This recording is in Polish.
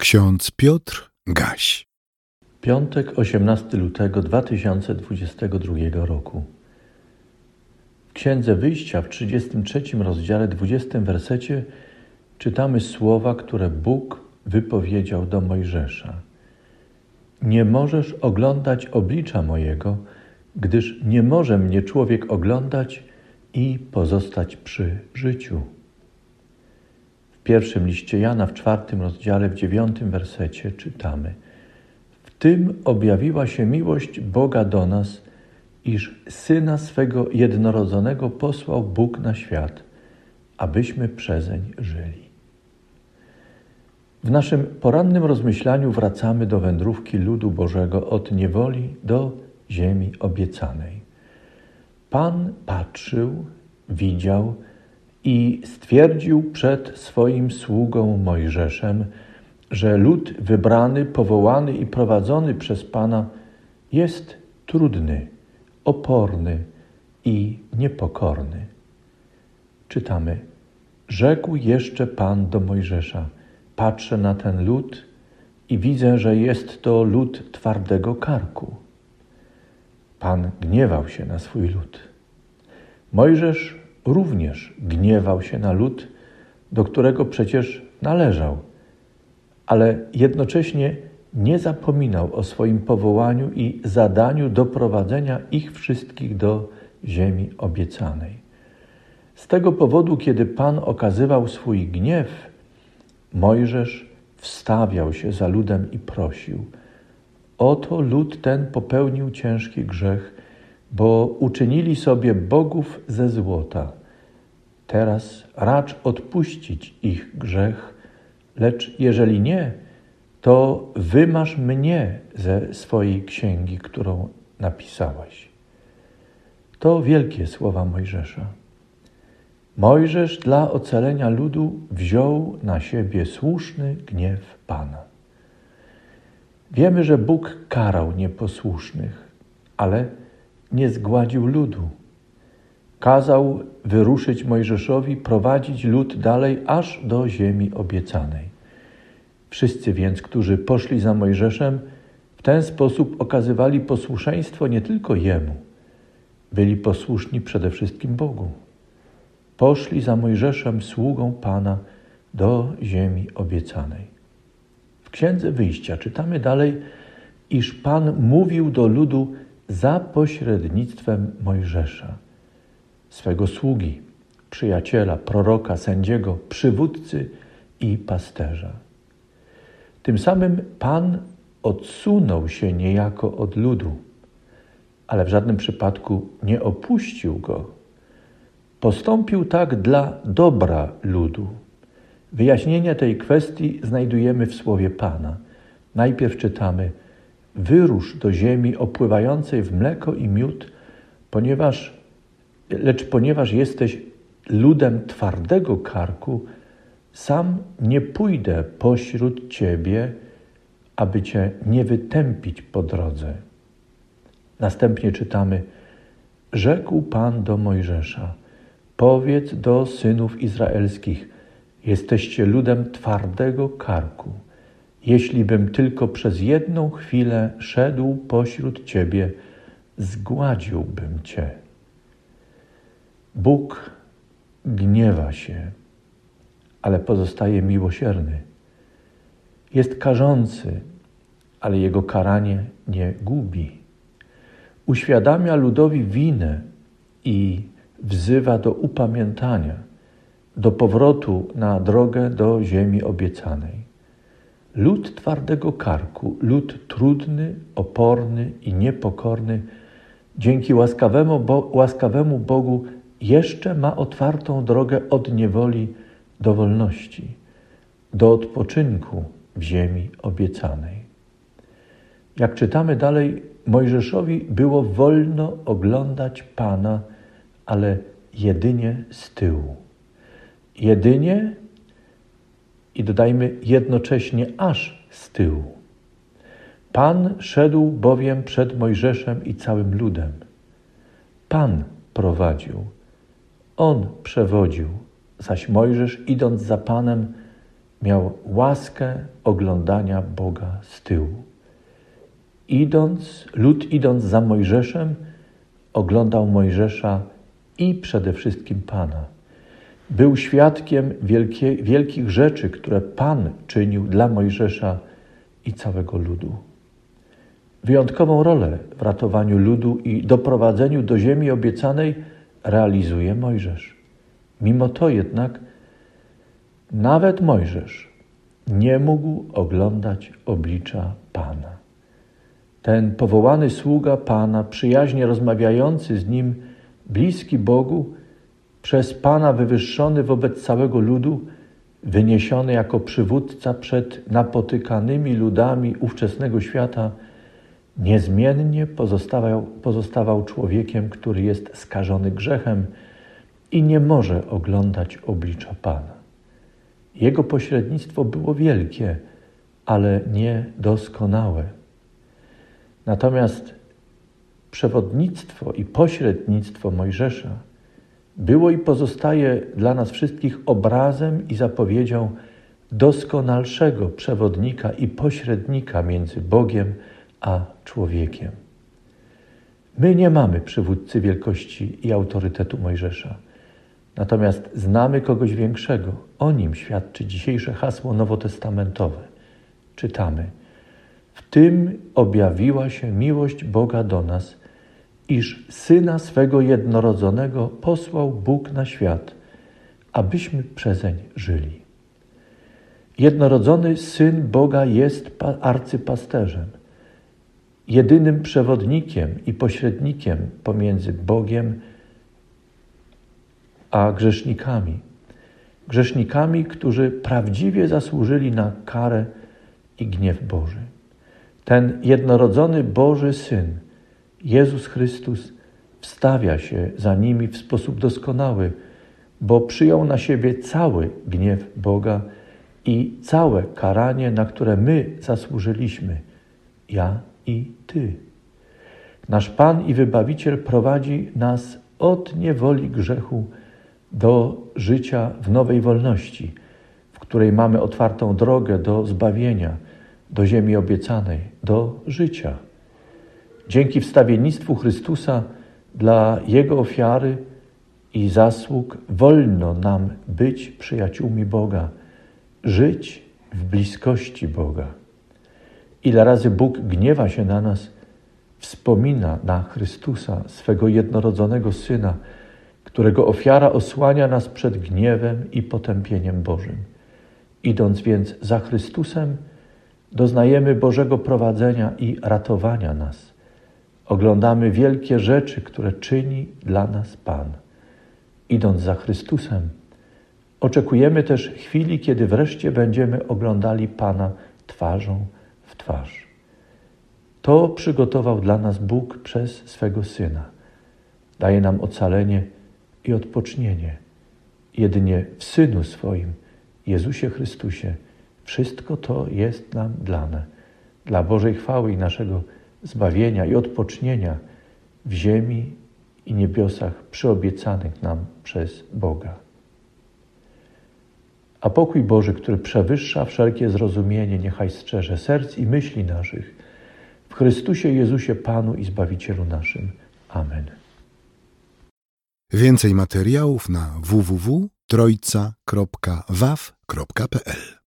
Ksiądz Piotr Gaś. Piątek, 18 lutego 2022 roku. W Księdze Wyjścia w 33 rozdziale 20 wersecie czytamy słowa, które Bóg wypowiedział do Mojżesza. Nie możesz oglądać oblicza mojego, gdyż nie może mnie człowiek oglądać i pozostać przy życiu. W pierwszym liście Jana, w czwartym rozdziale, w dziewiątym wersecie czytamy: W tym objawiła się miłość Boga do nas, iż syna swego jednorodzonego posłał Bóg na świat, abyśmy przezeń żyli. W naszym porannym rozmyślaniu wracamy do wędrówki ludu Bożego od niewoli do ziemi obiecanej. Pan patrzył, widział, i stwierdził przed swoim sługą Mojżeszem, że lud wybrany, powołany i prowadzony przez Pana jest trudny, oporny i niepokorny. Czytamy: Rzekł jeszcze Pan do Mojżesza: Patrzę na ten lud i widzę, że jest to lud twardego karku. Pan gniewał się na swój lud. Mojżesz również gniewał się na lud, do którego przecież należał, ale jednocześnie nie zapominał o swoim powołaniu i zadaniu doprowadzenia ich wszystkich do ziemi obiecanej. Z tego powodu, kiedy Pan okazywał swój gniew, Mojżesz wstawiał się za ludem i prosił: Oto lud ten popełnił ciężki grzech bo uczynili sobie bogów ze złota. Teraz racz odpuścić ich grzech, lecz jeżeli nie, to wymasz mnie ze swojej księgi, którą napisałeś. To wielkie słowa Mojżesza. Mojżesz dla ocalenia ludu wziął na siebie słuszny gniew Pana. Wiemy, że Bóg karał nieposłusznych, ale nie zgładził ludu. Kazał wyruszyć Mojżeszowi, prowadzić lud dalej aż do ziemi obiecanej. Wszyscy więc, którzy poszli za Mojżeszem, w ten sposób okazywali posłuszeństwo nie tylko Jemu, byli posłuszni przede wszystkim Bogu. Poszli za Mojżeszem, sługą Pana, do ziemi obiecanej. W Księdze Wyjścia czytamy dalej, iż Pan mówił do ludu za pośrednictwem Mojżesza, swego sługi, przyjaciela, proroka, sędziego, przywódcy i pasterza. Tym samym Pan odsunął się niejako od ludu, ale w żadnym przypadku nie opuścił go. Postąpił tak dla dobra ludu. Wyjaśnienie tej kwestii znajdujemy w słowie Pana. Najpierw czytamy – Wyrusz do ziemi opływającej w mleko i miód, ponieważ, lecz ponieważ jesteś ludem twardego karku, sam nie pójdę pośród ciebie, aby cię nie wytępić po drodze. Następnie czytamy: Rzekł Pan do Mojżesza: Powiedz do synów izraelskich: Jesteście ludem twardego karku. Jeśli bym tylko przez jedną chwilę szedł pośród Ciebie, zgładziłbym Cię. Bóg gniewa się, ale pozostaje miłosierny. Jest karzący, ale jego karanie nie gubi. Uświadamia ludowi winę i wzywa do upamiętania, do powrotu na drogę do ziemi obiecanej. Lud twardego karku, lud trudny, oporny i niepokorny, dzięki łaskawemu, Bo łaskawemu Bogu jeszcze ma otwartą drogę od niewoli do wolności, do odpoczynku w ziemi obiecanej. Jak czytamy dalej, Mojżeszowi było wolno oglądać Pana, ale jedynie z tyłu. Jedynie i dodajmy jednocześnie aż z tyłu. Pan szedł bowiem przed Mojżeszem i całym ludem. Pan prowadził, On przewodził, zaś Mojżesz idąc za Panem miał łaskę oglądania Boga z tyłu. Idąc, lud idąc za Mojżeszem, oglądał Mojżesza i przede wszystkim Pana. Był świadkiem wielkie, wielkich rzeczy, które Pan czynił dla Mojżesza i całego ludu. Wyjątkową rolę w ratowaniu ludu i doprowadzeniu do ziemi obiecanej realizuje Mojżesz. Mimo to jednak nawet Mojżesz nie mógł oglądać oblicza Pana. Ten powołany sługa Pana, przyjaźnie rozmawiający z nim, bliski Bogu, przez Pana wywyższony wobec całego ludu, wyniesiony jako przywódca przed napotykanymi ludami ówczesnego świata, niezmiennie pozostawał, pozostawał człowiekiem, który jest skażony grzechem i nie może oglądać oblicza Pana. Jego pośrednictwo było wielkie, ale nie doskonałe. Natomiast przewodnictwo i pośrednictwo Mojżesza było i pozostaje dla nas wszystkich obrazem i zapowiedzią doskonalszego przewodnika i pośrednika między Bogiem a człowiekiem. My nie mamy przywódcy wielkości i autorytetu Mojżesza. Natomiast znamy kogoś większego. O nim świadczy dzisiejsze hasło nowotestamentowe. Czytamy: W tym objawiła się miłość Boga do nas, iż syna swego jednorodzonego posłał Bóg na świat, abyśmy przezeń żyli. Jednorodzony syn Boga jest arcypasterzem, jedynym przewodnikiem i pośrednikiem pomiędzy Bogiem a grzesznikami. Grzesznikami, którzy prawdziwie zasłużyli na karę i gniew Boży. Ten jednorodzony Boży Syn, Jezus Chrystus, wstawia się za nimi w sposób doskonały, bo przyjął na siebie cały gniew Boga i całe karanie, na które my zasłużyliśmy, ja i Ty. Nasz Pan i Wybawiciel prowadzi nas od niewoli grzechu do życia w nowej wolności, w której mamy otwartą drogę do zbawienia, do ziemi obiecanej, do życia. Dzięki wstawiennictwu Chrystusa dla Jego ofiary i zasług wolno nam być przyjaciółmi Boga, żyć w bliskości Boga. Ile razy Bóg gniewa się na nas, wspomina na Chrystusa, swego jednorodzonego Syna, którego ofiara osłania nas przed gniewem i potępieniem Bożym. Idąc więc za Chrystusem, doznajemy Bożego prowadzenia i ratowania nas. Oglądamy wielkie rzeczy, które czyni dla nas Pan. Idąc za Chrystusem, oczekujemy też chwili, kiedy wreszcie będziemy oglądali Pana twarzą w twarz. To przygotował dla nas Bóg przez swego Syna. Daje nam ocalenie i odpocznienie. Jedynie w Synu swoim, Jezusie Chrystusie, wszystko to jest nam dane dla Bożej chwały i naszego zbawienia i odpocznienia w ziemi i niebiosach przyobiecanych nam przez Boga. A pokój Boży, który przewyższa wszelkie zrozumienie, niechaj strzeże serc i myśli naszych w Chrystusie Jezusie Panu i Zbawicielu naszym. Amen. Więcej materiałów na www.trojca.waw.pl